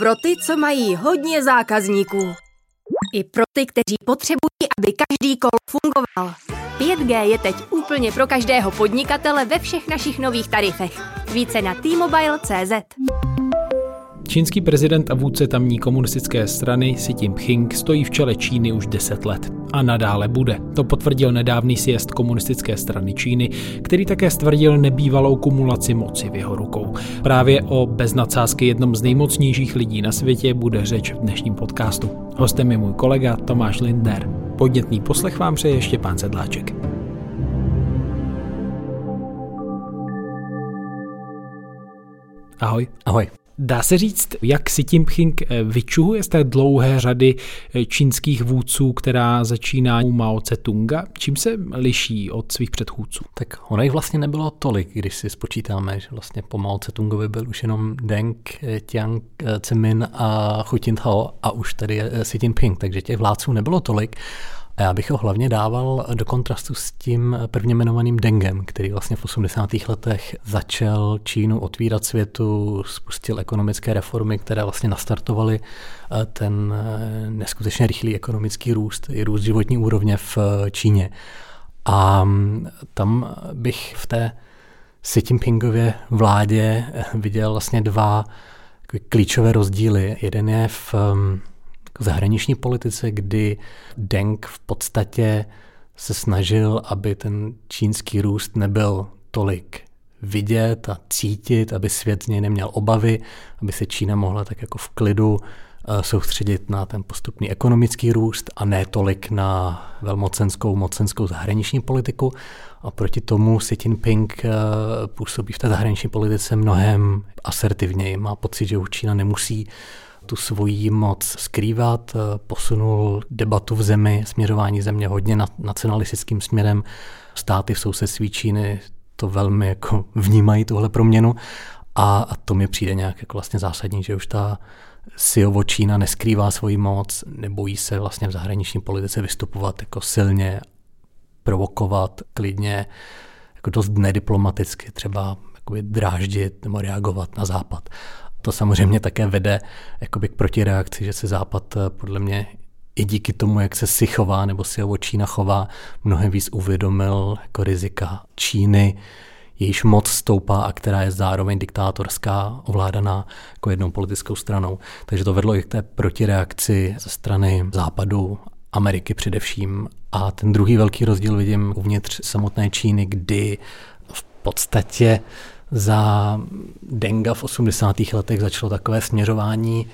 pro ty, co mají hodně zákazníků. I pro ty, kteří potřebují, aby každý kol fungoval. 5G je teď úplně pro každého podnikatele ve všech našich nových tarifech. Více na t-mobile.cz. Čínský prezident a vůdce tamní komunistické strany Xi Jinping stojí v čele Číny už 10 let. A nadále bude. To potvrdil nedávný sjezd komunistické strany Číny, který také stvrdil nebývalou kumulaci moci v jeho rukou. Právě o bez nadsázky jednom z nejmocnějších lidí na světě bude řeč v dnešním podcastu. Hostem je můj kolega Tomáš Lindner. Podnětný poslech vám přeje Štěpán Sedláček. Ahoj. Ahoj. Dá se říct, jak Xi Jinping eh, vyčuhuje z té dlouhé řady eh, čínských vůdců, která začíná u Mao Tse-tunga? Čím se liší od svých předchůdců? Tak ono jich vlastně nebylo tolik, když si spočítáme, že vlastně po Mao Tse-tungovi byl už jenom Deng, eh, Tiang Zemin a Hu Jintao a už tady je Xi Jinping, takže těch vládců nebylo tolik. A já bych ho hlavně dával do kontrastu s tím prvně jmenovaným Dengem, který vlastně v 80. letech začal Čínu otvírat světu, spustil ekonomické reformy, které vlastně nastartovaly eh, ten eh, neskutečně rychlý ekonomický růst, i růst životní úrovně v eh, Číně. A mm, tam bych v té Xi Jinpingově vládě viděl vlastně dva klíčové rozdíly. Jeden je v zahraniční politice, kdy Deng v podstatě se snažil, aby ten čínský růst nebyl tolik vidět a cítit, aby svět z něj neměl obavy, aby se Čína mohla tak jako v klidu eh, soustředit na ten postupný ekonomický růst a ne tolik na velmocenskou, mocenskou zahraniční politiku. A proti tomu Xi Jinping eh, působí v té zahraniční politice mnohem asertivněji. Má pocit, že už Čína nemusí tu svoji moc skrývat, eh, posunul debatu v zemi, směřování země hodně nacionalistickým směrem. Státy v sousedství Číny to velmi jako vnímají, tuhle proměnu. A, a to mi přijde nějak jako vlastně zásadní, že už ta Siovo Čína neskrývá svoji moc, nebojí se vlastně v zahraniční politice vystupovat jako silně, provokovat klidně, jako dost nediplomaticky, třeba dráždit nebo reagovat na západ. To samozřejmě také vede jakoby k protireakci, že se Západ eh, podle mě i díky tomu, jak se si chová nebo si ho Čína chová, mnohem víc uvědomil jako rizika Číny, jejíž moc stoupá a která je zároveň diktátorská, ovládaná jako jednou politickou stranou. Takže to vedlo i k té protireakci ze strany západu, Ameriky především. A ten druhý velký rozdíl vidím uvnitř samotné Číny, kdy v podstatě za Denga v 80. letech začalo takové směřování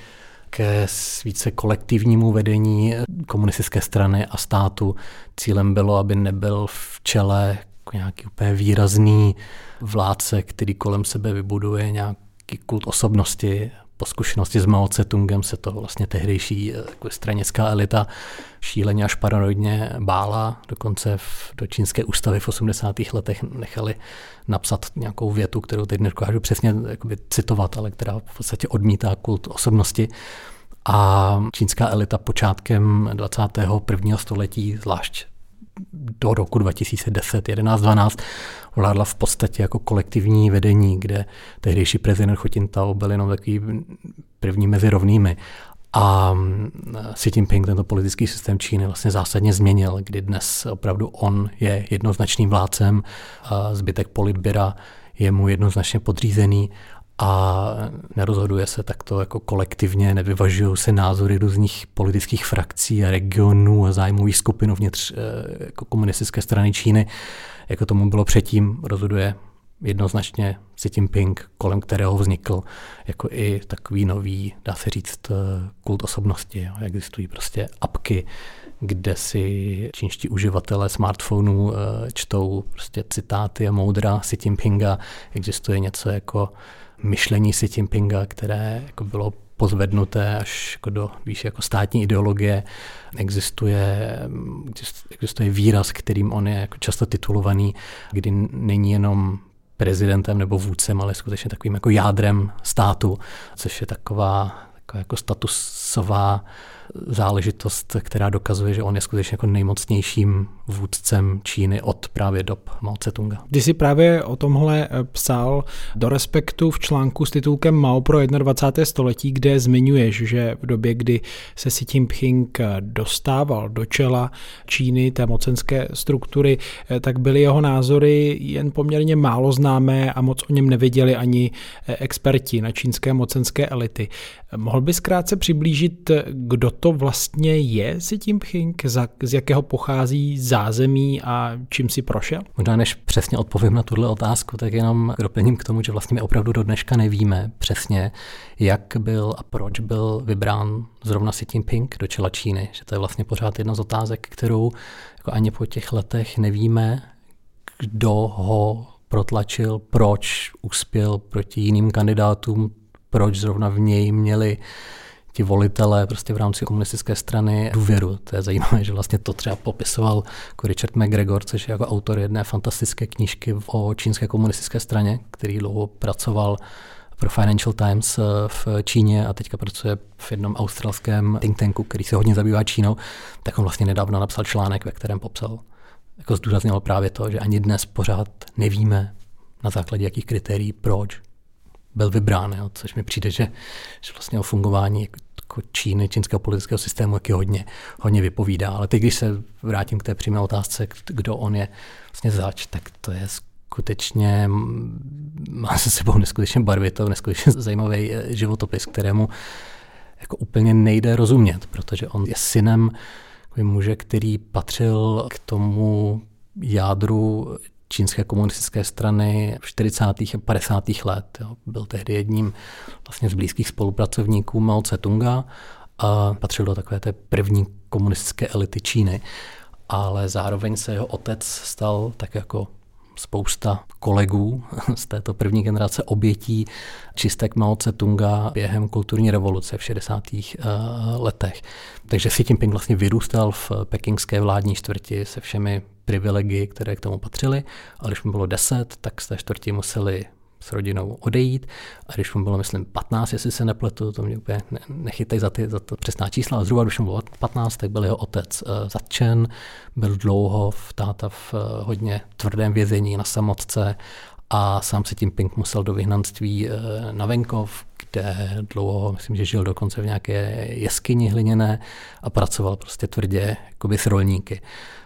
ke více kolektivnímu vedení komunistické strany a státu. Cílem bylo, aby nebyl v čele jako nějaký úplně výrazný vládce, který kolem sebe vybuduje nějaký kult osobnosti, po zkušenosti s Mao Tse-tungem se to vlastně tehdejší eh, jako stranická elita šíleně až paranoidně bála. Dokonce v, do čínské ústavy v 80. letech nechali napsat nějakou větu, kterou teď nedokážu přesně jakoby, citovat, ale která v podstatě odmítá kult osobnosti. A čínská elita počátkem 21. století, zvlášť do roku 2010, 11, 12 vládla v podstatě jako kolektivní vedení, kde tehdejší prezident Tao byl jenom takový první mezi rovnými. A Xi Jinping tento politický systém Číny vlastně zásadně změnil, kdy dnes opravdu on je jednoznačným vládcem, zbytek politběra je mu jednoznačně podřízený a nerozhoduje se takto jako kolektivně, nevyvažují se názory různých politických frakcí a regionů a zájmových skupin uvnitř eh, jako komunistické strany Číny, jako tomu bylo předtím, rozhoduje jednoznačně Xi Jinping, kolem kterého vznikl jako i takový nový, dá se říct, eh, kult osobnosti. Jo. Existují prostě apky, kde si čínští uživatelé smartphonů eh, čtou prostě citáty a moudra Xi Jinpinga. Existuje něco jako myšlení Xi Jinpinga, které jako bylo pozvednuté až jako do víš, jako státní ideologie. Existuje, existuje výraz, kterým on je jako často titulovaný, kdy není jenom prezidentem nebo vůdcem, ale skutečně takovým jako jádrem státu, což je taková, taková jako statusová záležitost, která dokazuje, že on je skutečně jako nejmocnějším vůdcem Číny od právě dob Mao Tse-tunga. Ty jsi právě o tomhle eh, psal do Respektu v článku s titulkem Mao pro 21. století, kde zmiňuješ, že v době, kdy se Xi Jinping eh, dostával do čela Číny, té mocenské struktury, eh, tak byly jeho názory jen poměrně málo známé a moc o něm nevěděli ani experti na čínské mocenské elity. Mohl bys krátce přiblížit, kdo to vlastně je Xi Jinping, z jakého pochází zázemí a čím si prošel? Možná než přesně odpovím na tuhle otázku, tak jenom doplním k tomu, že vlastně my opravdu do dneška nevíme přesně, jak byl a proč byl vybrán zrovna Xi Jinping do čela Číny. Že to je vlastně pořád jedna z otázek, kterou jako ani po těch letech nevíme, kdo ho protlačil, proč uspěl proti jiným kandidátům, proč zrovna v něj měli ti volitelé prostě v rámci komunistické strany důvěru. To je zajímavé, že vlastně to třeba popisoval jako Richard McGregor, což je jako autor jedné fantastické knížky o čínské komunistické straně, který dlouho pracoval pro Financial Times eh, v Číně a teďka pracuje v jednom australském think tanku, který se hodně zabývá Čínou, tak on vlastně nedávno napsal článek, ve kterém popsal, jako zdůraznil právě to, že ani dnes pořád nevíme na základě jakých kritérií, proč byl vybrán, jo, což mi přijde, že, že vlastně o fungování jako Číny, čínského politického systému, jaký hodně, hodně vypovídá. Ale teď, když se vrátím k té přímé otázce, kdo on je vlastně zač, tak to je skutečně, má se sebou neskutečně barvitou, neskutečně zajímavý eh, životopis, kterému jako úplně nejde rozumět, protože on je synem muže, který patřil k tomu jádru čínské komunistické strany v 40. a 50. let. Jo. Byl tehdy jedním vlastně z blízkých spolupracovníků Mao Tse-tunga a patřil do takové té první komunistické elity Číny. Ale zároveň se jeho otec stal tak jako spousta kolegů z této první generace obětí čistek Mao Tse-tunga během kulturní revoluce v 60. Eh, letech. Takže Xi Jinping vlastně vyrůstal v pekingské vládní čtvrti se všemi privilegii, které k tomu patřily, ale když mu bylo 10, tak z té čtvrti museli s rodinou odejít. A když mu bylo, myslím, 15, jestli se nepletu, to mě úplně nechytej za, ty, za to přesná čísla, ale zhruba když mu bylo 15, tak byl jeho otec uh, zatčen, byl dlouho v táta v uh, hodně tvrdém vězení na samotce a sám se tím Pink musel do vyhnanství uh, na venkov, kde dlouho, myslím, že žil dokonce v nějaké jeskyni hliněné a pracoval prostě tvrdě jakoby s rolníky.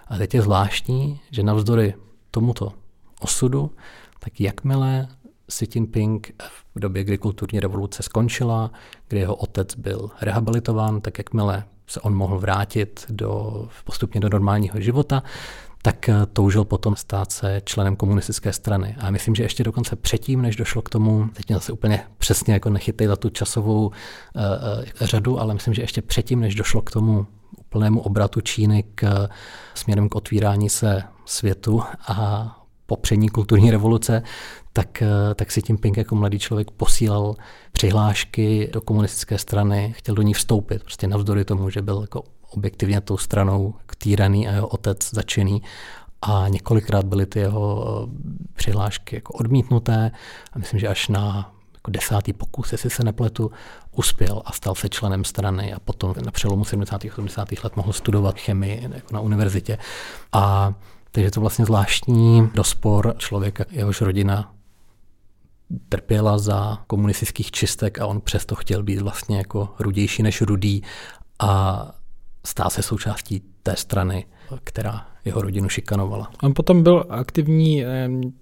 A teď je zvláštní, že navzdory tomuto osudu, tak jakmile Xi Jinping v době, kdy kulturní revoluce skončila, kdy jeho otec byl rehabilitován, tak jakmile se on mohl vrátit do, postupně do normálního života, tak eh, toužil potom stát se členem komunistické strany. A myslím, že ještě dokonce předtím, než došlo k tomu, teď mě zase úplně přesně jako nechytej za tu časovou uh, řadu, ale myslím, že ještě předtím, než došlo k tomu úplnému obratu Číny k směrem k otvírání se světu a popření kulturní revoluce, tak, tak si tím Pink jako mladý člověk posílal přihlášky do komunistické strany, chtěl do ní vstoupit, prostě navzdory tomu, že byl jako objektivně tou stranou týraný a jeho otec začený a několikrát byly ty jeho přihlášky jako odmítnuté a myslím, že až na jako desátý pokus, jestli se nepletu, uspěl a stal se členem strany a potom na přelomu 70. a 80. let mohl studovat chemii jako na univerzitě. A takže je to vlastně zvláštní dospor člověka, jehož rodina trpěla za komunistických čistek a on přesto chtěl být vlastně jako rudější než rudý a stál se součástí té strany, která jeho rodinu šikanovala. On potom byl aktivní,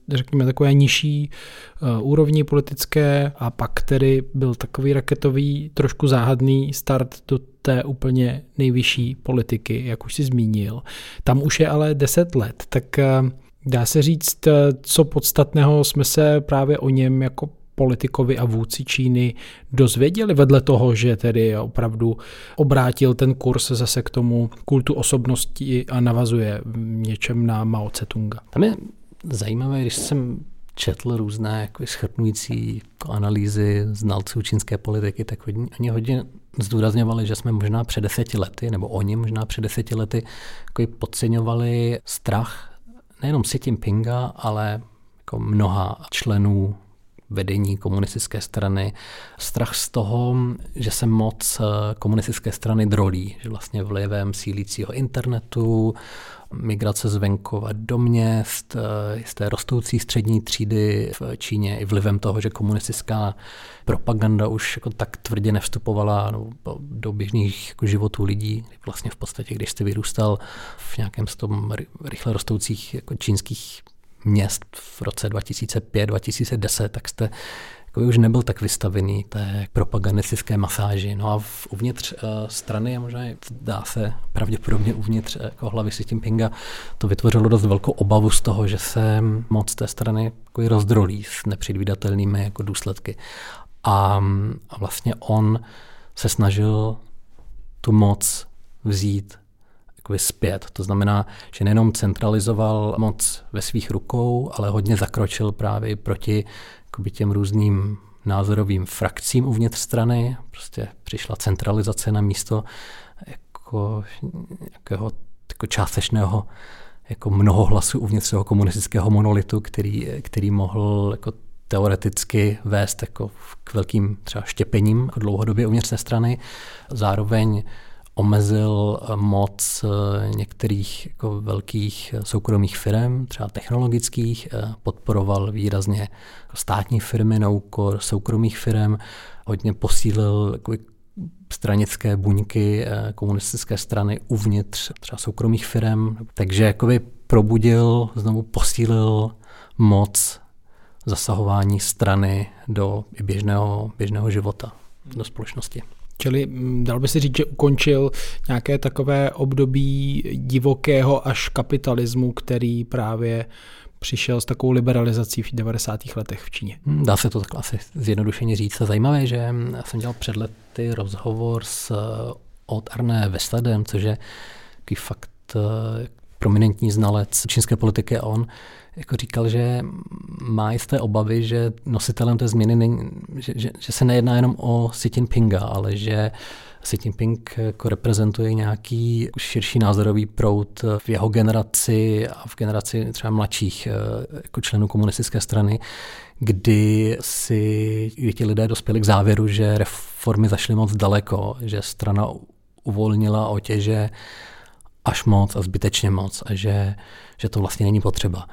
řekněme, takové nižší eh, úrovni politické a pak tedy byl takový raketový, trošku záhadný start do té úplně nejvyšší politiky, jak už si zmínil. Tam už je ale 10 let, tak eh, dá se říct, eh, co podstatného jsme se právě o něm jako politikovi a vůdci Číny dozvěděli vedle toho, že tedy opravdu obrátil ten kurz zase k tomu kultu osobnosti a navazuje něčem na Mao Tse-tunga. Tam je zajímavé, když jsem četl různé jako schrnující jako analýzy znalců čínské politiky, tak oni hodně zdůrazňovali, že jsme možná před deseti lety, nebo oni možná před deseti lety jako podceňovali strach nejenom Xi Jinpinga, ale jako mnoha členů vedení komunistické strany. Strach z toho, že se moc eh, komunistické strany drolí, že vlastně vlivem sílícího internetu, migrace z venkova do měst, eh, z té rostoucí střední třídy v Číně i vlivem toho, že komunistická propaganda už jako tak tvrdě nevstupovala do, do běžných jako životů lidí. Vlastně v podstatě, když jste vyrůstal v nějakém z tom rychle rostoucích jako čínských měst v roce 2005-2010, tak jste jako už nebyl tak vystavený té propagandistické masáži. No a v, uvnitř uh, strany a možná dá se pravděpodobně uvnitř uh, jako hlavy Xi Jinpinga to vytvořilo dost velkou obavu z toho, že se moc té strany jako rozdrolí s nepředvídatelnými jako důsledky. A, a vlastně on se snažil tu moc vzít jakoby zpět. To znamená, že nejenom centralizoval moc ve svých rukou, ale hodně zakročil právě proti jakoby těm různým názorovým frakcím uvnitř strany. Prostě přišla centralizace na místo jako, jakého, jako částečného jako mnoho hlasů uvnitř toho komunistického monolitu, který, který mohl jako teoreticky vést jako k velkým třeba štěpením jako dlouhodobě uvnitř té strany. Zároveň omezil moc eh, některých jako velkých eh, soukromých firm, třeba technologických, eh, podporoval výrazně státní firmy na úkor soukromých firm, hodně posílil stranické buňky komunistické strany uvnitř třeba soukromých firm, takže jakoby probudil, znovu posílil moc zasahování strany do běžného, běžného života, do společnosti. Čili mm, dal by se říct, že ukončil nějaké takové období divokého až kapitalismu, který právě přišel s takovou liberalizací v 90. letech v Číně. Hmm, dá se to tak asi zjednodušeně říct. Zajímavé, že já jsem dělal před lety rozhovor s eh, od Arne Westadem, což je takový fakt eh, prominentní znalec čínské politiky a on jako říkal, že má jisté obavy, že nositelem té změny není, že, že, že se nejedná jenom o Xi Jinpinga, ale že Xi Jinping jako reprezentuje nějaký širší názorový proud v jeho generaci a v generaci třeba mladších eh, jako členů komunistické strany, kdy si kdy ti lidé dospěli k závěru, že reformy zašly moc daleko, že strana uvolnila otěže až moc a zbytečně moc a že, že to vlastně není potřeba.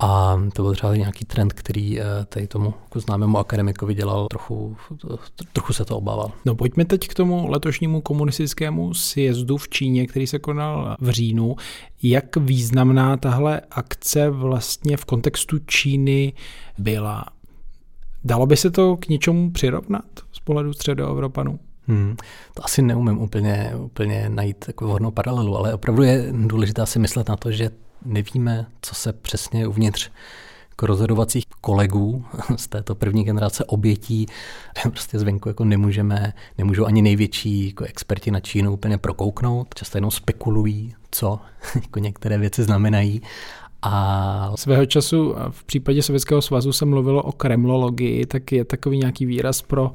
A to byl třeba nějaký trend, který eh, tady tomu jako známému akademikovi dělal, trochu, trochu se to obával. No pojďme teď k tomu letošnímu komunistickému sjezdu v Číně, který se konal v říjnu. Jak významná tahle akce vlastně v kontextu Číny byla? Dalo by se to k něčemu přirovnat z pohledu středoevropanů? Hmm, to asi neumím úplně, úplně najít takovou vhodnou paralelu, ale opravdu je důležité si myslet na to, že nevíme, co se přesně uvnitř jako rozhodovacích kolegů z této první generace obětí prostě zvenku jako nemůžeme, nemůžou ani největší jako experti na Čínu úplně prokouknout, často jenom spekulují, co jako některé věci znamenají a svého času v případě Sovětského svazu se mluvilo o kremlologii, tak je takový nějaký výraz pro,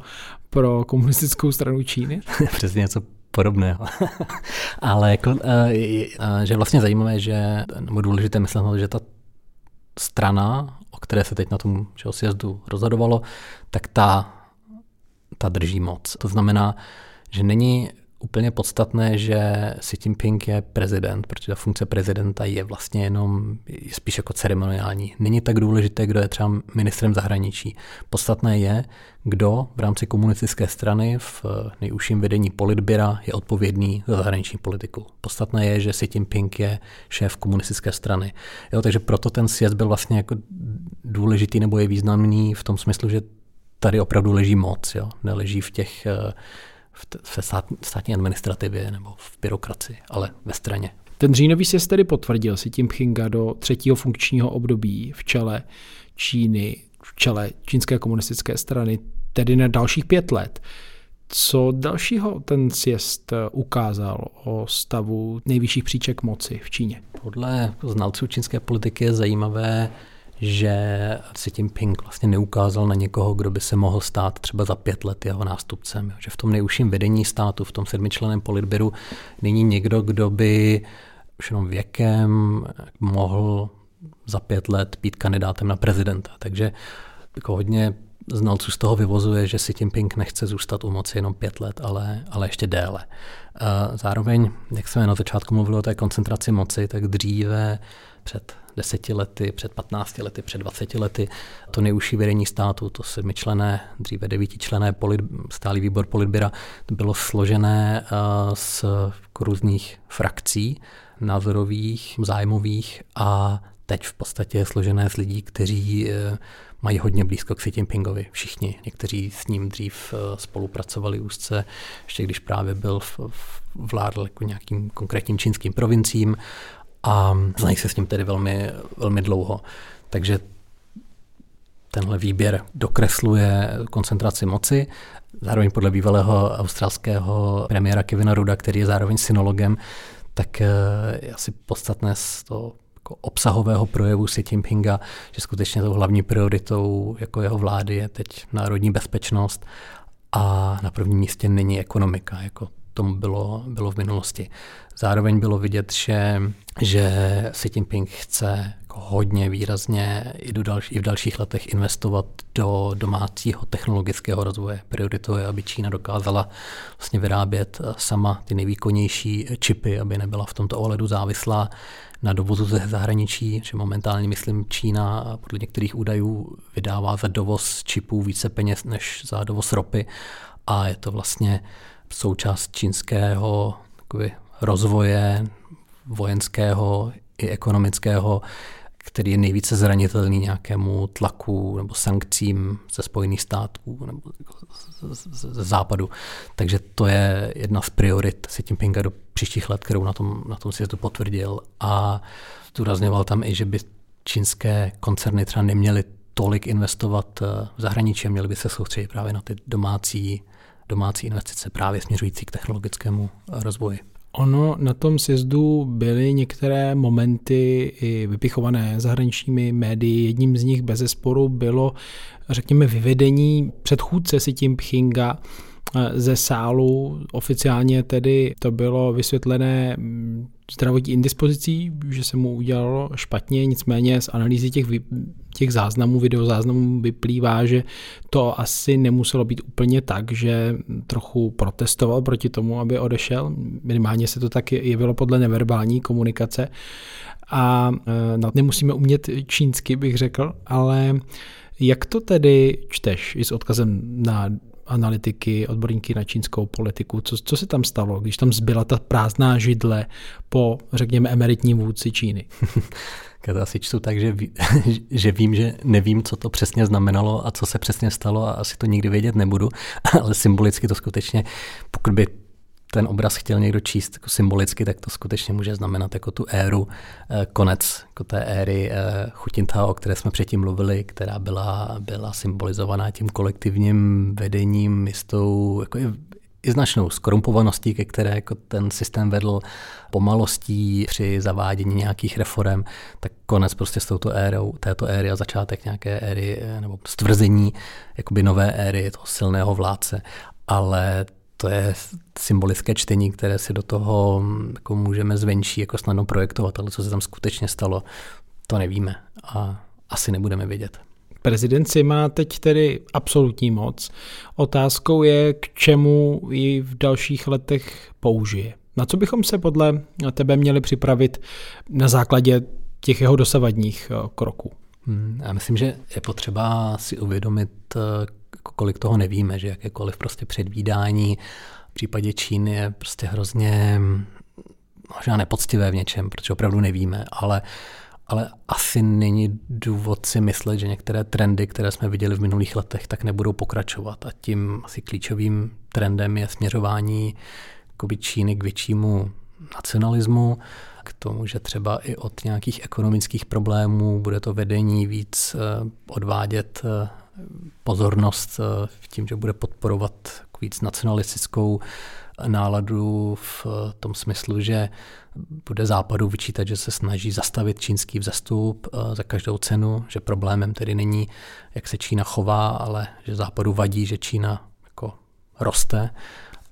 pro komunistickou stranu Číny? Přesně něco podobného. Ale jako, eh, eh, že vlastně zajímavé, že, nebo důležité myslet, že ta strana, o které se teď na tom sjezdu rozhodovalo, tak ta, ta drží moc. To znamená, že není úplně podstatné, že Xi Jinping je prezident, protože ta funkce prezidenta je vlastně jenom je spíš jako ceremoniální. Není tak důležité, kdo je třeba ministrem zahraničí. Podstatné je, kdo v rámci komunistické strany v nejužším vedení politběra je odpovědný za zahraniční politiku. Podstatné je, že Xi Jinping je šéf komunistické strany. Jo, takže proto ten sjezd byl vlastně jako důležitý nebo je významný v tom smyslu, že tady opravdu leží moc, jo? neleží v těch v státní administrativě nebo v byrokracii, ale ve straně. Ten říjnový sjezd tedy potvrdil si tím Pchinga do třetího funkčního období v čele Číny, v čele čínské komunistické strany, tedy na dalších pět let. Co dalšího ten sjezd ukázal o stavu nejvyšších příček moci v Číně? Podle znalců čínské politiky je zajímavé, že Xi Jinping vlastně neukázal na někoho, kdo by se mohl stát třeba za pět let jeho nástupcem. Že v tom nejužším vedení státu, v tom sedmičleném politběru není někdo, kdo by už jenom věkem mohl za pět let být kandidátem na prezidenta. Takže jako hodně znalců z toho vyvozuje, že Xi Jinping nechce zůstat u moci jenom pět let, ale, ale ještě déle. Zároveň, jak jsme na začátku mluvili o té koncentraci moci, tak dříve před deseti lety, před 15 lety, před 20 lety. To nejužší vedení státu, to sedmičlené, dříve devítičlené polit, stálý výbor politběra, bylo složené z různých frakcí názorových, zájmových a teď v podstatě je složené z lidí, kteří e, mají hodně blízko k Xi Jinpingovi. Všichni. Někteří s ním dřív e, spolupracovali úzce, ještě když právě byl v, v vládl jako nějakým konkrétním čínským provinciím a znají se s ním tedy velmi, velmi dlouho. Takže tenhle výběr dokresluje koncentraci moci. Zároveň podle bývalého australského premiéra Kevina Ruda, který je zároveň synologem, tak eh, je asi podstatné z toho jako obsahového projevu Xi Jinpinga, že skutečně tou hlavní prioritou jako jeho vlády je teď národní bezpečnost a na prvním místě není ekonomika, jako tomu bylo, bylo v minulosti. Zároveň bylo vidět, že, že Xi Jinping chce jako hodně výrazně i, do další, i v dalších letech investovat do domácího technologického rozvoje. Prioritou je, aby Čína dokázala vlastně vyrábět sama ty nejvýkonnější čipy, aby nebyla v tomto ohledu závislá na dovozu ze zahraničí, že momentálně, myslím, Čína podle některých údajů vydává za dovoz čipů více peněz než za dovoz ropy a je to vlastně součást čínského takový, rozvoje vojenského i ekonomického, který je nejvíce zranitelný nějakému tlaku nebo sankcím ze Spojených států nebo ze západu. Takže to je jedna z priorit Xi Jinpinga do příštích let, kterou na tom, na tom světu potvrdil. A zdůrazňoval tam i, že by čínské koncerny třeba neměly tolik investovat v zahraničí, měly by se soustředit právě na ty domácí domácí investice právě směřující k technologickému rozvoji. Ono na tom sjezdu byly některé momenty i vypichované zahraničními médii. Jedním z nich bez zesporu bylo, řekněme, vyvedení předchůdce si tím Pchinga ze sálu. Oficiálně tedy to bylo vysvětlené mm, zdravotní indispozicí, že se mu udělalo špatně, nicméně z analýzy těch, těch záznamů, videozáznamů vyplývá, že to asi nemuselo být úplně tak, že trochu protestoval proti tomu, aby odešel. Minimálně se to tak jevilo podle neverbální komunikace. A no, nemusíme umět čínsky, bych řekl, ale jak to tedy čteš i s odkazem na analytiky, odborníky na čínskou politiku. Co, co se tam stalo, když tam zbyla ta prázdná židle po, řekněme, emeritním vůdci Číny? Já asi čtu tak, že, ví, že vím, že nevím, co to přesně znamenalo a co se přesně stalo a asi to nikdy vědět nebudu, ale symbolicky to skutečně, pokud by ten obraz chtěl někdo číst jako symbolicky, tak to skutečně může znamenat jako tu éru, eh, konec jako té éry eh, Chutintao, o které jsme předtím mluvili, která byla, byla symbolizovaná tím kolektivním vedením, mistou, jako i, i značnou skorumpovaností, ke které jako ten systém vedl pomalostí při zavádění nějakých reform, tak konec prostě s touto érou, této éry a začátek nějaké éry eh, nebo stvrzení jakoby nové éry toho silného vládce. Ale to je symbolické čtení, které si do toho jako můžeme zvenčí jako snadno projektovat, ale co se tam skutečně stalo, to nevíme a asi nebudeme vědět. Prezident si má teď tedy absolutní moc. Otázkou je, k čemu ji v dalších letech použije. Na co bychom se podle tebe měli připravit na základě těch jeho dosavadních eh, kroků? Hmm, já myslím, že je potřeba si uvědomit, eh, kolik toho nevíme, že jakékoliv prostě předvídání v případě Číny je prostě hrozně možná nepoctivé v něčem, protože opravdu nevíme, ale ale asi není důvod si myslet, že některé trendy, které jsme viděli v minulých letech, tak nebudou pokračovat. A tím asi klíčovým trendem je směřování Číny k většímu nacionalismu, k tomu, že třeba i od nějakých ekonomických problémů bude to vedení víc eh, odvádět eh, pozornost eh, tím, že bude podporovat víc nacionalistickou náladu v tom smyslu, že bude západu vyčítat, že se snaží zastavit čínský vzestup za každou cenu, že problémem tedy není, jak se Čína chová, ale že západu vadí, že Čína jako roste.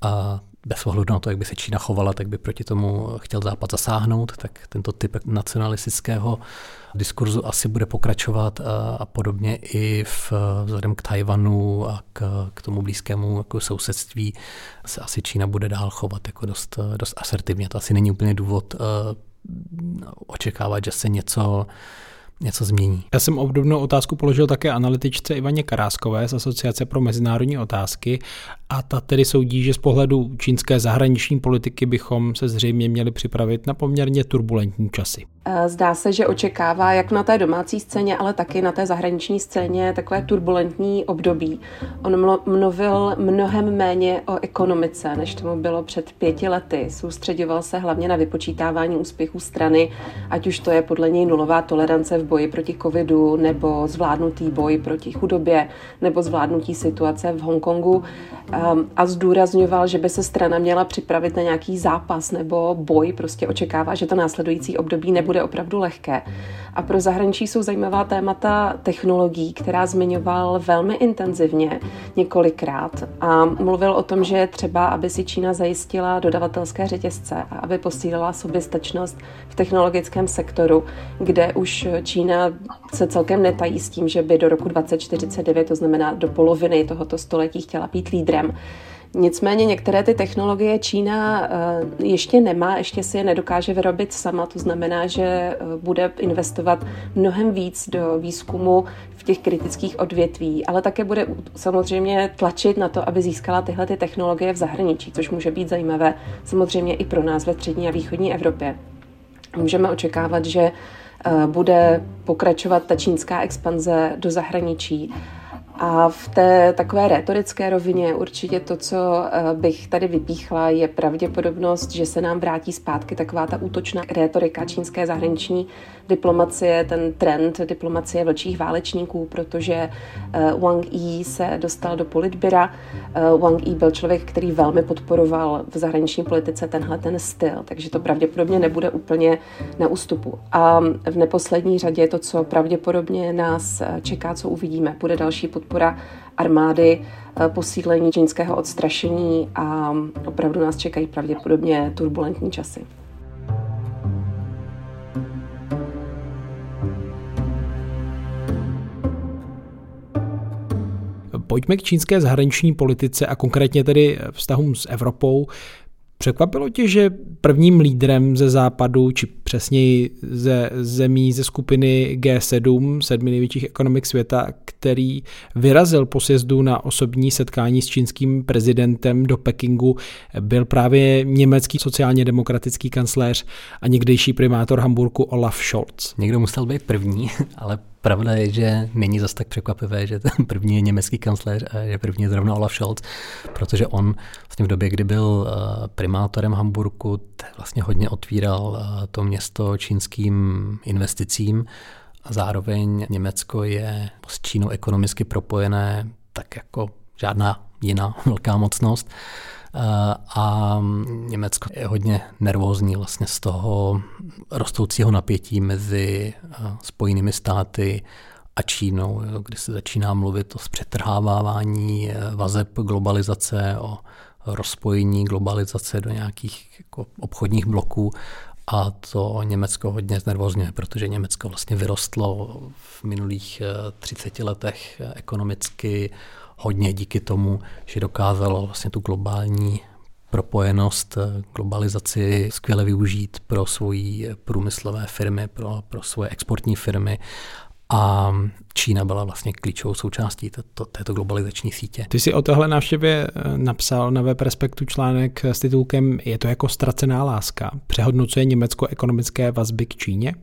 A bez ohledu na to, jak by se Čína chovala, tak by proti tomu chtěl Západ zasáhnout, tak tento typ nacionalistického diskurzu asi bude pokračovat a, a podobně i v, vzhledem k Tajvanu a k, k tomu blízkému jako sousedství se asi Čína bude dál chovat jako dost, dost asertivně. To asi není úplně důvod uh, očekávat, že se něco něco změní. Já jsem obdobnou otázku položil také analytičce Ivaně Karáskové z Asociace pro mezinárodní otázky a ta tedy soudí, že z pohledu čínské zahraniční politiky bychom se zřejmě měli připravit na poměrně turbulentní časy. Eh, zdá se, že očekává jak na té domácí scéně, ale taky na té zahraniční scéně takové turbulentní období. On mluvil mnohem méně o ekonomice, než tomu bylo před pěti lety. Soustředoval se hlavně na vypočítávání úspěchů strany, ať už to je podle něj nulová tolerance v boji proti covidu, nebo zvládnutý boj proti chudobě, nebo zvládnutí situace v Hongkongu. Ehm, a zdůrazňoval, že by se strana měla připravit na nějaký zápas nebo boj. Prostě očekává, že to následující období nebude bude opravdu lehké. A pro zahraničí jsou zajímavá témata technologií, která zmiňoval velmi intenzivně několikrát a mluvil o tom, že je třeba, aby si Čína zajistila dodavatelské řetězce a aby posílila soběstačnost v technologickém sektoru, kde už Čína se celkem netají s tím, že by do roku 2049, to znamená do poloviny tohoto století, chtěla být lídrem. Nicméně některé ty technologie Čína eh, ještě nemá, ještě si je nedokáže vyrobit sama, to znamená, že eh, bude investovat mnohem víc do výzkumu v těch kritických odvětví, ale také bude samozřejmě tlačit na to, aby získala tyhle ty technologie v zahraničí, což může být zajímavé samozřejmě i pro nás ve střední a východní Evropě. Můžeme očekávat, že bude pokračovat ta čínská expanze do zahraničí a v té takové retorické rovině určitě to, co eh, bych tady vypíchla, je pravděpodobnost, že se nám vrátí zpátky taková ta útočná retorika čínské zahraniční diplomacie, ten trend diplomacie vlčích válečníků, protože eh, Wang Yi se dostal do politbyra. Eh, Wang Yi byl člověk, který velmi podporoval v zahraniční politice tenhle ten styl, takže to pravděpodobně nebude úplně na ústupu. A v neposlední řadě to, co pravděpodobně nás čeká, co uvidíme, bude další podpora armády, posílení čínského odstrašení a opravdu nás čekají pravděpodobně turbulentní časy. Pojďme k čínské zahraniční politice a konkrétně tedy vztahům s Evropou. Překvapilo tě, že prvním lídrem ze západu, či přesněji ze zemí ze skupiny G7, sedmi největších ekonomik světa, který vyrazil po sjezdu na osobní setkání s čínským prezidentem do Pekingu, byl právě německý sociálně demokratický kancléř a někdejší primátor Hamburgu Olaf Scholz. Někdo musel být první, ale Pravda je, že není zas tak překvapivé, že ten první je německý kancléř a je první zrovna Olaf Scholz, protože on vlastně v době, kdy byl eh, primátorem Hamburgu, vlastně hodně otvíral eh, to město čínským investicím a zároveň Německo je s Čínou ekonomicky propojené tak jako žádná jiná velká mocnost. Eh, a Německo je hodně nervózní vlastně z toho rostoucího napětí mezi eh, Spojenými státy a Čínou, kdy se začíná mluvit o zpřetrhávání eh, vazeb globalizace, o rozpojení globalizace do nějakých jako obchodních bloků. A to Německo hodně znervozňuje, protože Německo vlastně vyrostlo v minulých 30 letech ekonomicky hodně díky tomu, že dokázalo vlastně tu globální propojenost, globalizaci skvěle využít pro svoji průmyslové firmy, pro, pro svoje exportní firmy a Čína byla vlastně klíčovou součástí této, této globalizační sítě. Ty si o tohle návštěvě eh, napsal na web Respektu článek s titulkem Je to jako ztracená láska. Přehodnocuje Německo ekonomické vazby k Číně.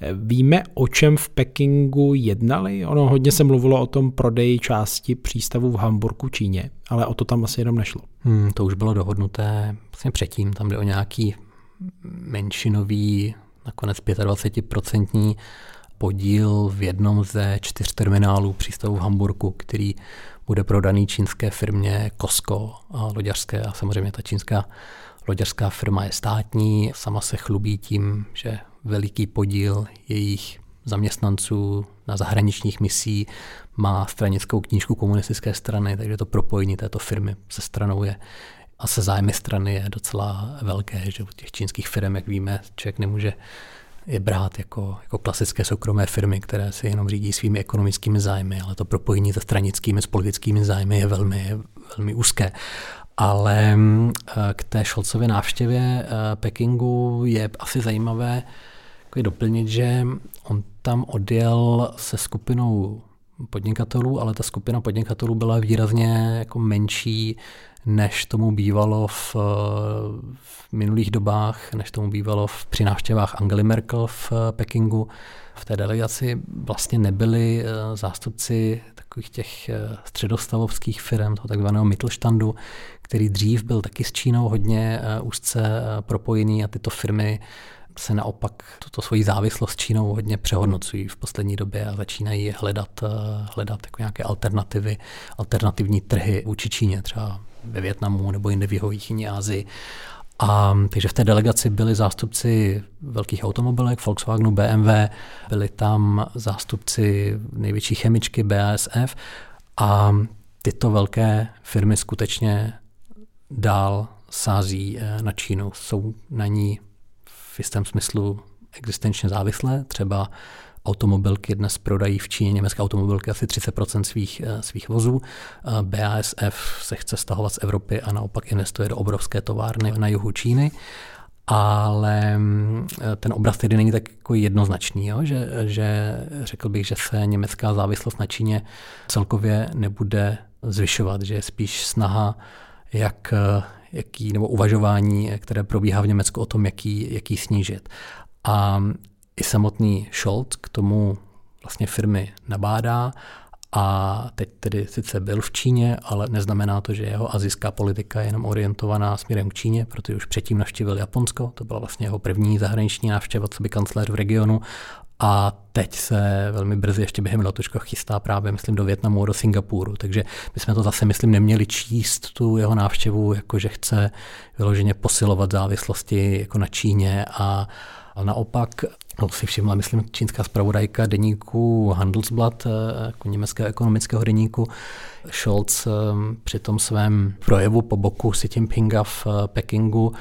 Eh, víme, o čem v Pekingu jednali? Ono hodně se mluvilo o tom prodeji části přístavu v Hamburgu Číně, ale o to tam asi jenom nešlo. Hmm, to už bylo dohodnuté vlastně předtím. Tam jde o nějaký menšinový, nakonec 25% podíl v jednom ze čtyř terminálů přístavu v Hamburgu, který bude prodaný čínské firmě Costco a loďařské a samozřejmě ta čínská loďařská firma je státní, sama se chlubí tím, že veliký podíl jejich zaměstnanců na zahraničních misí má stranickou knížku komunistické strany, takže to propojení této firmy se stranou je, a se zájmy strany je docela velké, že u těch čínských firm, jak víme, člověk nemůže je brát jako, jako klasické soukromé firmy, které se jenom řídí svými ekonomickými zájmy, ale to propojení se stranickými, s politickými zájmy je velmi, velmi úzké. Ale mm, k té Šolcově návštěvě eh, Pekingu je asi zajímavé jako doplnit, že on tam odjel se skupinou podnikatelů, ale ta skupina podnikatelů byla výrazně jako menší, než tomu bývalo v, v minulých dobách, než tomu bývalo v, při návštěvách Angely Merkel v Pekingu. V té delegaci vlastně nebyli eh, zástupci takových těch eh, středostavovských firm, toho takzvaného Mittelstandu, který dřív byl taky s Čínou hodně eh, úzce propojený a tyto firmy se naopak tuto svoji závislost s Čínou hodně přehodnocují v poslední době a začínají hledat, hledat jako nějaké alternativy, alternativní trhy vůči Číně, třeba ve Větnamu nebo jinde v jeho Jižní Asii. A, takže v té delegaci byli zástupci velkých automobilek, Volkswagenu, BMW, byli tam zástupci největší chemičky BASF a tyto velké firmy skutečně dál sází eh, na Čínu. Jsou na ní v jistém smyslu existenčně závislé, třeba automobilky dnes prodají v Číně německé automobilky asi 30% svých, eh, svých vozů. Eh, BASF se chce stahovat z Evropy a naopak investuje do obrovské továrny na jihu Číny ale mm, ten obraz tedy není tak jako jednoznačný, jo? Že, že řekl bych, že se německá závislost na Číně celkově nebude zvyšovat, že je spíš snaha, jak, jaký, nebo uvažování, které probíhá v Německu o tom, jaký, jaký snížit. A i samotný Scholz k tomu vlastně firmy nabádá a teď tedy sice byl v Číně, ale neznamená to, že jeho azijská politika je jenom orientovaná směrem k Číně, protože už předtím navštívil Japonsko, to byla vlastně jeho první zahraniční návštěva, co by kancléř v regionu a teď se velmi brzy ještě během letoška chystá právě, myslím, do Větnamu, do Singapuru. Takže my jsme to zase, myslím, neměli číst tu jeho návštěvu, jako že chce vyloženě posilovat závislosti jako na Číně a, a naopak No, si všimla, myslím, čínská zpravodajka deníku Handelsblatt, eh, jako německého ekonomického deníku. Scholz eh, při tom svém projevu po boku Xi Jinpinga v eh, Pekingu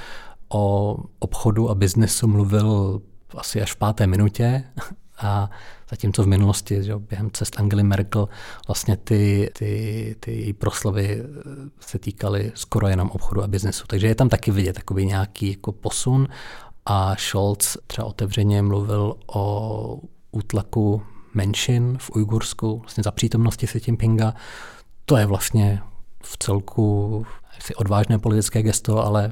o obchodu a biznesu mluvil asi až v páté minutě a zatímco v minulosti, že během cest Angely Merkel, vlastně ty, ty, ty její proslovy se týkaly skoro jenom obchodu a biznesu. Takže je tam taky vidět takový nějaký jako posun a Scholz třeba otevřeně mluvil o útlaku menšin v Ujgursku, vlastně za přítomnosti Xi Jinpinga. To je vlastně v celku odvážné politické gesto, ale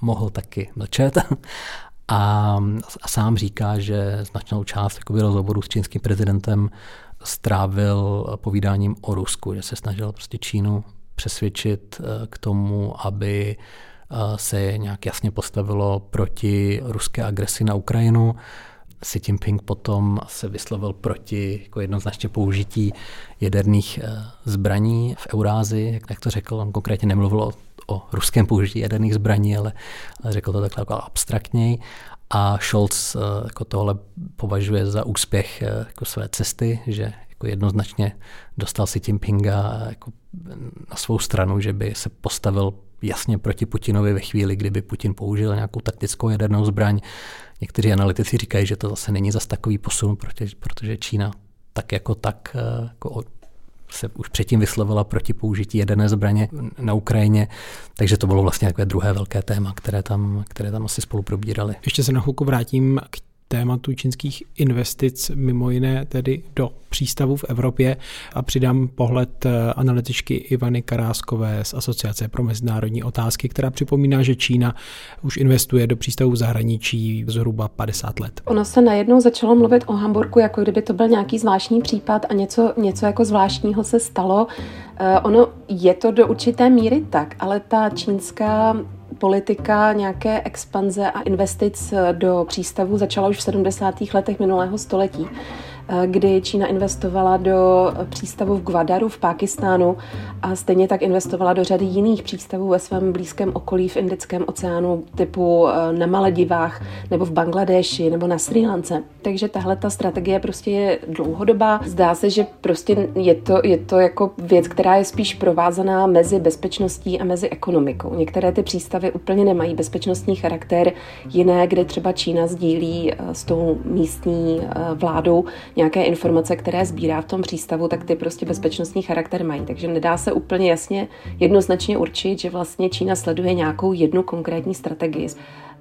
mohl taky mlčet. A, a sám říká, že značnou část jakoby, rozhovoru s čínským prezidentem strávil povídáním o Rusku, že se snažil prostě Čínu přesvědčit eh, k tomu, aby se nějak jasně postavilo proti ruské agresi na Ukrajinu. Xi Jinping potom se vyslovil proti jako jednoznačně použití jaderných eh, zbraní v Eurázii, jak to řekl, on konkrétně nemluvil o, o ruském použití jaderných zbraní, ale řekl to takhle jako abstraktněji. A Scholz eh, jako tohle považuje za úspěch eh, jako své cesty, že jako jednoznačně dostal si Jinpinga jako na svou stranu, že by se postavil jasně proti Putinovi ve chvíli, kdyby Putin použil nějakou taktickou jadernou zbraň. Někteří analytici říkají, že to zase není zas takový posun, protože, Čína tak jako tak eh, jako se už předtím vyslovila proti použití jaderné zbraně na Ukrajině, takže to bylo vlastně takové druhé velké téma, které tam, které tam asi spolu probírali. Ještě se na chvilku vrátím k tématu čínských investic, mimo jiné tedy do přístavů v Evropě a přidám pohled eh, analytičky Ivany Karáskové z Asociace pro mezinárodní otázky, která připomíná, že Čína už investuje do přístavů v zahraničí zhruba 50 let. Ono se najednou začalo mluvit o Hamburgu, jako kdyby to byl nějaký zvláštní případ a něco, něco jako zvláštního se stalo. Uh, ono je to do určité míry tak, ale ta čínská politika nějaké expanze a investic do přístavu začala už v 70. letech minulého století. Kdy Čína investovala do přístavu v Guadaru v Pákistánu a stejně tak investovala do řady jiných přístavů ve svém blízkém okolí v Indickém oceánu typu na Maledivách nebo v Bangladeši nebo na Sri Lance. Takže tahle ta strategie prostě je dlouhodobá. Zdá se, že prostě je to, je to jako věc, která je spíš provázaná mezi bezpečností a mezi ekonomikou. Některé ty přístavy úplně nemají bezpečnostní charakter, jiné, kde třeba Čína sdílí eh, s tou místní eh, vládou nějaké informace, které sbírá v tom přístavu, tak ty prostě bezpečnostní charakter mají. Takže nedá se úplně jasně jednoznačně určit, že vlastně Čína sleduje nějakou jednu konkrétní strategii.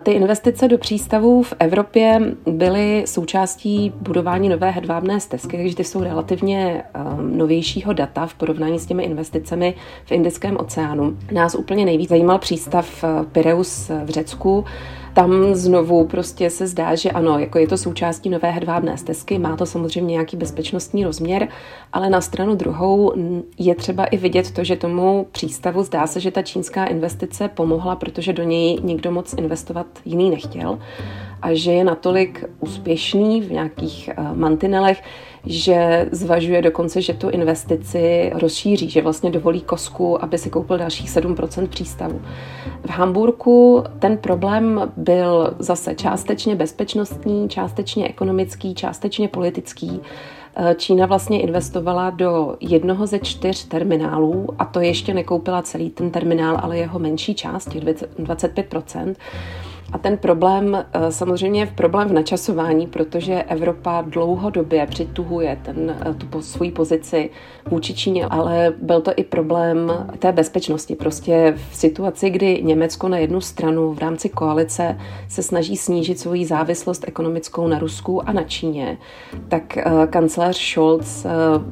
Ty investice do přístavů v Evropě byly součástí budování nové hedvábné stezky, takže ty jsou relativně um, novějšího data v porovnání s těmi investicemi v Indickém oceánu. Nás úplně nejvíc zajímal přístav uh, Pireus v Řecku, tam znovu prostě se zdá, že ano, jako je to součástí nové hedvábné stezky, má to samozřejmě nějaký bezpečnostní rozměr, ale na stranu druhou je třeba i vidět to, že tomu přístavu zdá se, že ta čínská investice pomohla, protože do něj nikdo moc investovat jiný nechtěl a že je natolik úspěšný v nějakých uh, mantinelech, že zvažuje dokonce, že tu investici rozšíří, že vlastně dovolí Kosku, aby si koupil dalších 7% přístavu. V Hamburgu ten problém byl zase částečně bezpečnostní, částečně ekonomický, částečně politický. Čína vlastně investovala do jednoho ze čtyř terminálů a to ještě nekoupila celý ten terminál, ale jeho menší část, těch 25 a ten problém, eh, samozřejmě je problém v načasování, protože Evropa dlouhodobě přituhuje ten, eh, tu svoji pozici vůči Číně, ale byl to i problém té bezpečnosti. Prostě v situaci, kdy Německo na jednu stranu v rámci koalice se snaží snížit svoji závislost ekonomickou na Rusku a na Číně, tak eh, kancléř Scholz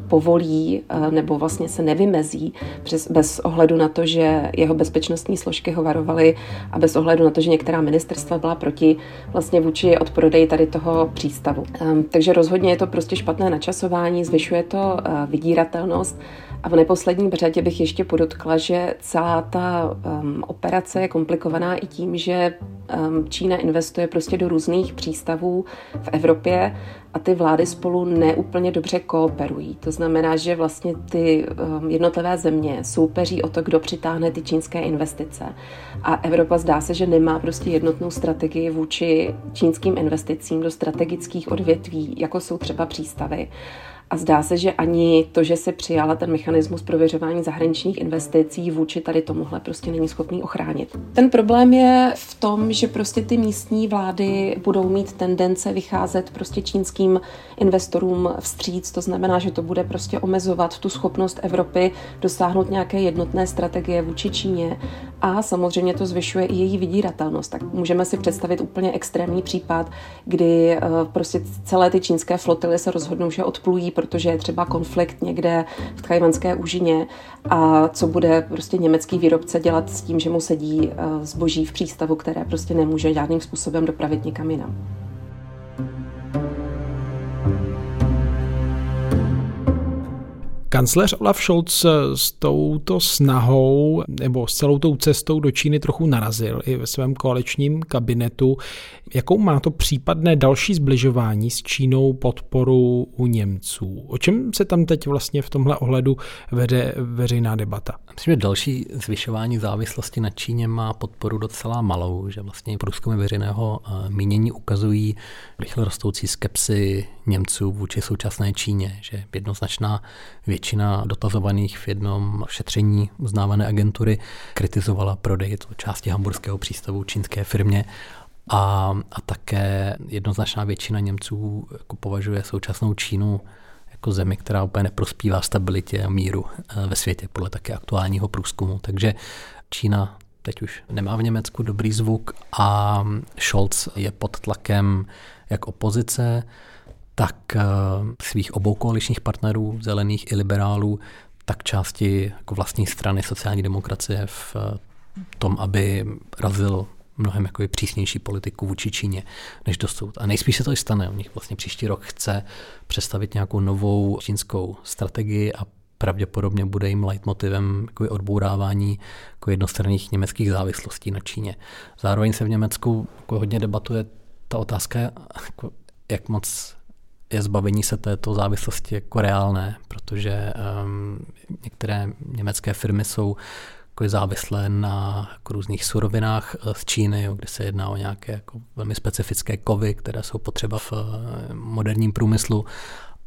povolí nebo vlastně se nevymezí přes, bez ohledu na to, že jeho bezpečnostní složky ho varovaly a bez ohledu na to, že některá ministerstva ministerstva byla proti vlastně vůči odprodeji tady toho přístavu. Um, takže rozhodně je to prostě špatné načasování, zvyšuje to uh, vydíratelnost a v neposlední řadě bych ještě podotkla, že celá ta um, operace je komplikovaná i tím, že um, Čína investuje prostě do různých přístavů v Evropě a ty vlády spolu neúplně dobře kooperují. To znamená, že vlastně ty um, jednotlivé země soupeří o to, kdo přitáhne ty čínské investice. A Evropa zdá se, že nemá prostě jednotnou strategii vůči čínským investicím do strategických odvětví, jako jsou třeba přístavy. A zdá se, že ani to, že se přijala ten mechanismus prověřování zahraničních investicí vůči tady tomuhle prostě není schopný ochránit. Ten problém je v tom, že prostě ty místní vlády budou mít tendence vycházet prostě čínským investorům vstříc. To znamená, že to bude prostě omezovat tu schopnost Evropy dosáhnout nějaké jednotné strategie vůči Číně a samozřejmě to zvyšuje i její vydíratelnost. Tak můžeme si představit úplně extrémní případ, kdy eh, prostě celé ty čínské flotily se rozhodnou, že odplují protože je třeba konflikt někde v Tchajvanské úžině a co bude prostě německý výrobce dělat s tím, že mu sedí eh, zboží v přístavu, které prostě nemůže žádným způsobem dopravit někam jinam. Kancléř Olaf Scholz s touto snahou nebo s celou tou cestou do Číny trochu narazil i ve svém koaličním kabinetu. Jakou má to případné další zbližování s Čínou podporu u Němců? O čem se tam teď vlastně v tomhle ohledu vede veřejná debata? Myslím, že další zvyšování závislosti na Číně má podporu docela malou, že vlastně průzkumy veřejného eh, mínění ukazují rychle rostoucí skepsy Němců vůči současné Číně, že jednoznačná většina dotazovaných v jednom šetření uznávané agentury kritizovala prodej části hamburského přístavu čínské firmě a, a také jednoznačná většina Němců jako považuje současnou Čínu jako zemi, která úplně neprospívá stabilitě a míru eh, ve světě, podle také aktuálního průzkumu. Takže Čína teď už nemá v Německu dobrý zvuk a Scholz je pod tlakem jak opozice, tak eh, svých obou koaličních partnerů, zelených i liberálů, tak části jako vlastní strany sociální demokracie v eh, tom, aby razil mnohem jako přísnější politiku vůči Číně než dosud. A nejspíš se to i stane. U nich vlastně příští rok chce představit nějakou novou čínskou strategii a pravděpodobně bude jim leitmotivem jako odbourávání jako jednostranných německých závislostí na Číně. Zároveň se v Německu jako hodně debatuje ta otázka, jako jak moc je zbavení se této závislosti jako reálné, protože um, některé německé firmy jsou jako závislé na jako různých surovinách eh, z Číny, jo, kde se jedná o nějaké jako velmi specifické kovy, které jsou potřeba v eh, moderním průmyslu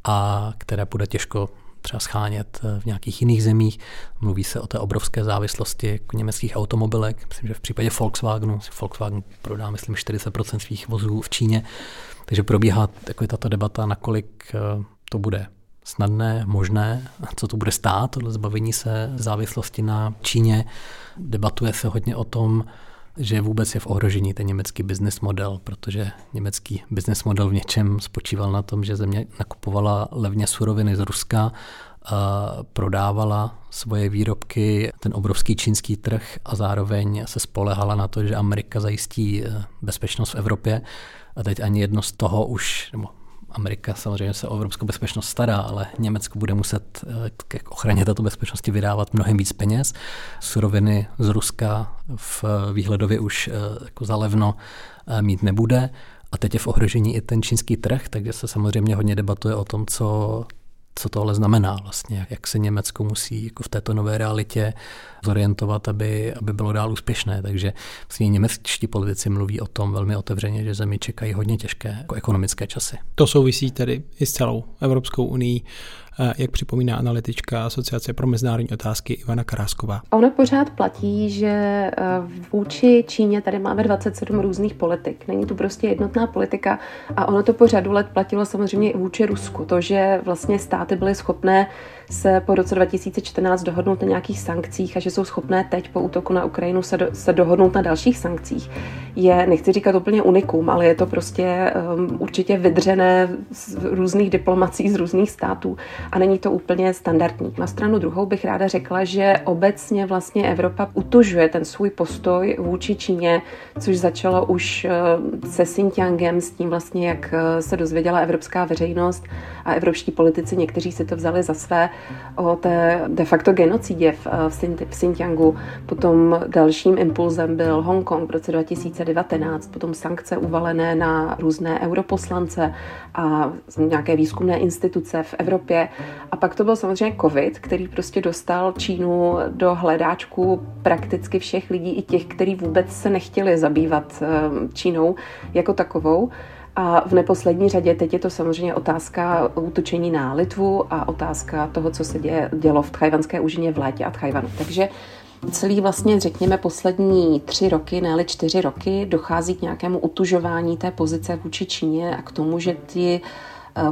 a které bude těžko třeba schánět eh, v nějakých jiných zemích. Mluví se o té obrovské závislosti jako německých automobilek. Myslím, že v případě Volkswagenu, Volkswagen prodá, myslím, 40% svých vozů v Číně. Takže probíhá jako tato debata, nakolik to bude snadné, možné, co to bude stát, tohle zbavení se závislosti na Číně. Debatuje se hodně o tom, že vůbec je v ohrožení ten německý business model, protože německý business model v něčem spočíval na tom, že země nakupovala levně suroviny z Ruska, a prodávala svoje výrobky, ten obrovský čínský trh a zároveň se spolehala na to, že Amerika zajistí eh, bezpečnost v Evropě. A teď ani jedno z toho už, nebo Amerika samozřejmě se o evropskou bezpečnost stará, ale Německo bude muset eh, k ochraně této bezpečnosti vydávat mnohem víc peněz. Suroviny z Ruska v výhledově už eh, jako zalevno eh, mít nebude. A teď je v ohrožení i ten čínský trh, takže se samozřejmě hodně debatuje o tom, co co tohle znamená vlastně, jak se Německo musí jako v této nové realitě zorientovat, aby, aby bylo dál úspěšné. Takže vlastně němečtí politici mluví o tom velmi otevřeně, že zemi čekají hodně těžké jako ekonomické časy. To souvisí tedy i s celou Evropskou unii jak připomíná analytička Asociace pro mezinárodní otázky Ivana Karásková. Ono pořád platí, že eh, vůči Číně tady máme 27 různých politik. Není tu prostě jednotná politika a ono to po řadu let platilo samozřejmě i vůči Rusku. To, že vlastně státy byly schopné se po roce 2014 dohodnout na nějakých sankcích a že jsou schopné teď po útoku na Ukrajinu se, do, se dohodnout na dalších sankcích, je, nechci říkat úplně unikum, ale je to prostě um, určitě vydřené z různých diplomací z různých států a není to úplně standardní. Na stranu druhou bych ráda řekla, že obecně vlastně Evropa utužuje ten svůj postoj vůči Číně, což začalo už uh, se Xinjiangem, s tím vlastně, jak uh, se dozvěděla evropská veřejnost a evropští politici, někteří si to vzali za své, o té de facto genocidě v, v Xinjiangu. Potom dalším impulzem byl Hongkong v roce 2019, potom sankce uvalené na různé europoslance a nějaké výzkumné instituce v Evropě. A pak to byl samozřejmě COVID, který prostě dostal Čínu do hledáčku prakticky všech lidí, i těch, kteří vůbec se nechtěli zabývat eh, Čínou jako takovou. A v neposlední řadě teď je to samozřejmě otázka útočení na Litvu a otázka toho, co se děje, dělo v tchajvanské úžině v létě a Tchajvanu. Takže celý vlastně, řekněme, poslední tři roky, ne čtyři roky, dochází k nějakému utužování té pozice vůči Číně a k tomu, že ty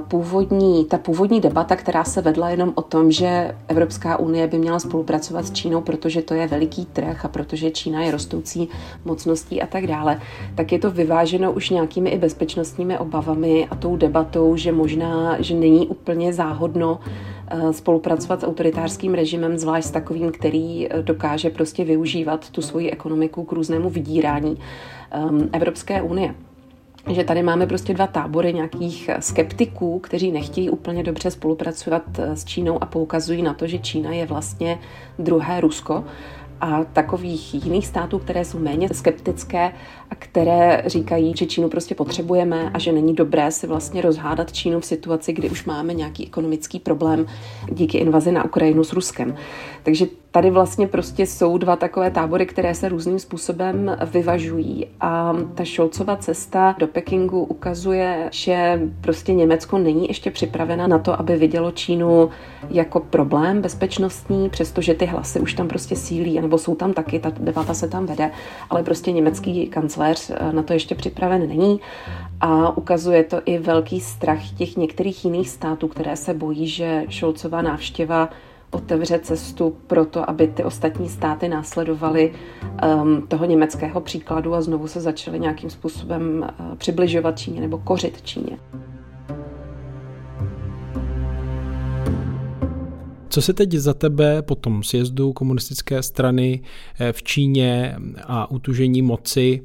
původní, ta původní debata, která se vedla jenom o tom, že Evropská unie by měla spolupracovat s Čínou, protože to je veliký trh a protože Čína je rostoucí mocností a tak dále, tak je to vyváženo už nějakými i bezpečnostními obavami a tou debatou, že možná, že není úplně záhodno eh, spolupracovat s autoritářským režimem, zvlášť s takovým, který eh, dokáže prostě využívat tu svoji ekonomiku k různému vydírání ehm, Evropské unie že tady máme prostě dva tábory nějakých skeptiků, kteří nechtějí úplně dobře spolupracovat s Čínou a poukazují na to, že Čína je vlastně druhé Rusko. A takových jiných států, které jsou méně skeptické a které říkají, že Čínu prostě potřebujeme a že není dobré si vlastně rozhádat Čínu v situaci, kdy už máme nějaký ekonomický problém díky invazi na Ukrajinu s Ruskem. Takže tady vlastně prostě jsou dva takové tábory, které se různým způsobem vyvažují a ta Šolcova cesta do Pekingu ukazuje, že prostě Německo není ještě připravena na to, aby vidělo Čínu jako problém bezpečnostní, přestože ty hlasy už tam prostě sílí, nebo jsou tam taky, ta debata se tam vede, ale prostě německý kancléř eh, na to ještě připraven není a ukazuje to i velký strach těch některých jiných států, které se bojí, že Šolcová návštěva otevře cestu pro to, aby ty ostatní státy následovaly um, toho německého příkladu a znovu se začaly nějakým způsobem uh, přibližovat Číně nebo kořit Číně. Co se teď za tebe po tom sjezdu komunistické strany eh, v Číně a utužení moci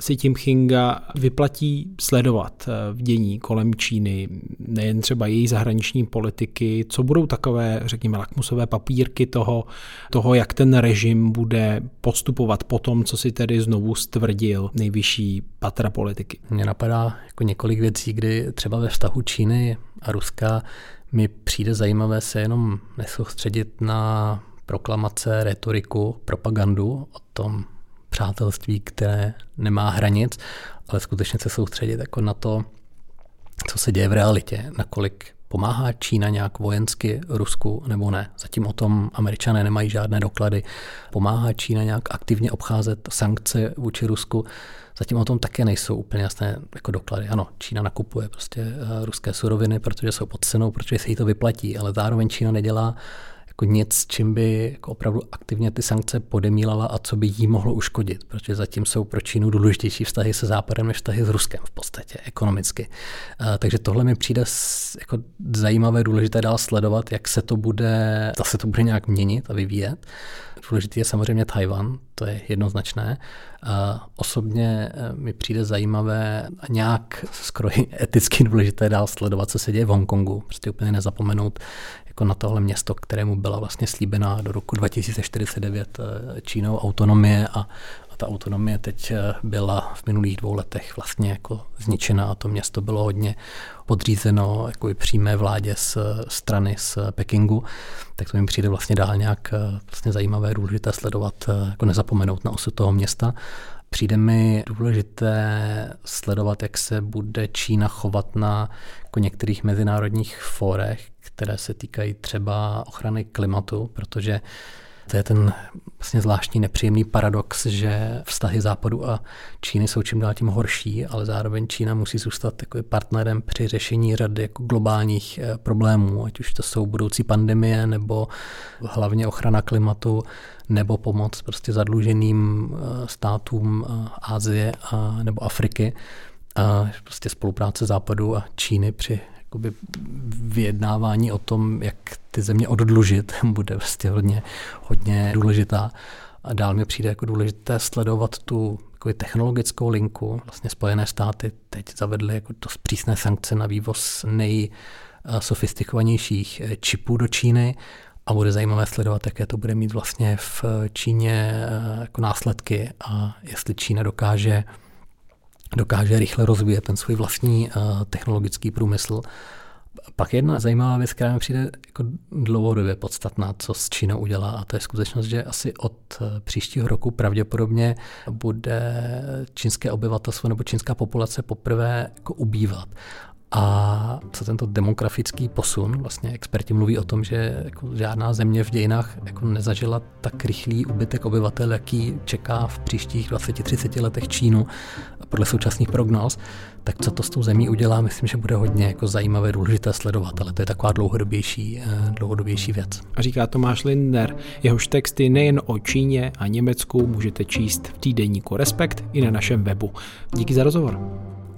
si Tim Chinga vyplatí sledovat eh, v dění kolem Číny, nejen třeba její zahraniční politiky, co budou takové, řekněme, lakmusové papírky toho, toho, jak ten režim bude postupovat po tom, co si tedy znovu stvrdil nejvyšší patra politiky. Mně napadá jako několik věcí, kdy třeba ve vztahu Číny a Ruska mi přijde zajímavé se jenom nesoustředit na proklamace, retoriku, propagandu o tom přátelství, které nemá hranic, ale skutečně se soustředit jako na to, co se děje v realitě, nakolik pomáhá Čína nějak vojensky Rusku nebo ne. Zatím o tom američané nemají žádné doklady. Pomáhá Čína nějak aktivně obcházet sankce vůči Rusku. Zatím o tom také nejsou úplně jasné jako doklady. Ano, Čína nakupuje prostě eh, ruské suroviny, protože jsou pod cenou, protože se jí to vyplatí, ale zároveň Čína nedělá jako nic, čím by jako opravdu aktivně ty sankce podemílala a co by jí mohlo uškodit, protože zatím jsou pro Čínu důležitější vztahy se Západem než vztahy s Ruskem v podstatě, ekonomicky. Takže tohle mi přijde jako zajímavé, důležité dál sledovat, jak se to bude, zase to bude nějak měnit a vyvíjet. Důležitý je samozřejmě Tajvan, to je jednoznačné. Osobně e, mi přijde zajímavé a nějak skoro eticky důležité dál sledovat, co se děje v Hongkongu. Prostě úplně nezapomenout jako na tohle město, kterému byla vlastně slíbená do roku 2049 e, Čínou autonomie a, a ta autonomie teď e, byla v minulých dvou letech vlastně jako zničena a to město bylo hodně podřízeno jako i přímé vládě z strany z Pekingu, tak to mi přijde vlastně dál nějak vlastně zajímavé, důležité sledovat, jako nezapomenout na osud toho města. Přijde mi důležité sledovat, jak se bude Čína chovat na jako některých mezinárodních fórech, které se týkají třeba ochrany klimatu, protože to je ten vlastně zvláštní nepříjemný paradox, že vztahy Západu a Číny jsou čím dál tím horší, ale zároveň Čína musí zůstat jako partnerem při řešení řady jako globálních eh, problémů, ať už to jsou budoucí pandemie, nebo hlavně ochrana klimatu, nebo pomoc prostě zadluženým eh, státům eh, Ázie a, nebo Afriky. A prostě spolupráce Západu a Číny při jakoby vyjednávání o tom, jak ty země oddlužit, bude vlastně hodně, hodně důležitá. A dál mi přijde jako důležité sledovat tu technologickou linku. Vlastně Spojené státy teď zavedly jako to přísné sankce na vývoz nejsofistikovanějších eh, čipů do Číny a bude zajímavé sledovat, jaké to bude mít vlastně v Číně eh, jako následky a jestli Čína dokáže dokáže rychle rozvíjet ten svůj vlastní uh, technologický průmysl. Pak jedna zajímavá věc, která mi přijde jako dlouhodobě podstatná, co s Čínou udělá, a to je skutečnost, že asi od eh, příštího roku pravděpodobně bude čínské obyvatelstvo nebo čínská populace poprvé jako ubývat. A co tento demografický posun, vlastně experti mluví o tom, že jako žádná země v dějinách jako nezažila tak rychlý ubytek obyvatel, jaký čeká v příštích 20-30 letech Čínu podle současných prognóz, tak co to s tou zemí udělá, myslím, že bude hodně jako zajímavé, důležité sledovat, ale to je taková dlouhodobější, eh, dlouhodobější věc. A říká Tomáš Lindner, jehož texty nejen o Číně a Německu můžete číst v týdenníku Respekt i na našem webu. Díky za rozhovor.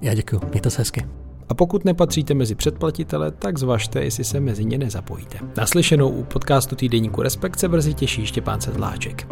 Já děkuji, mějte se hezky. A pokud nepatříte mezi předplatitele, tak zvažte, jestli se mezi ně nezapojíte. Naslyšenou u podcastu týdeníku Respekt se brzy těší Štěpán Sedláček.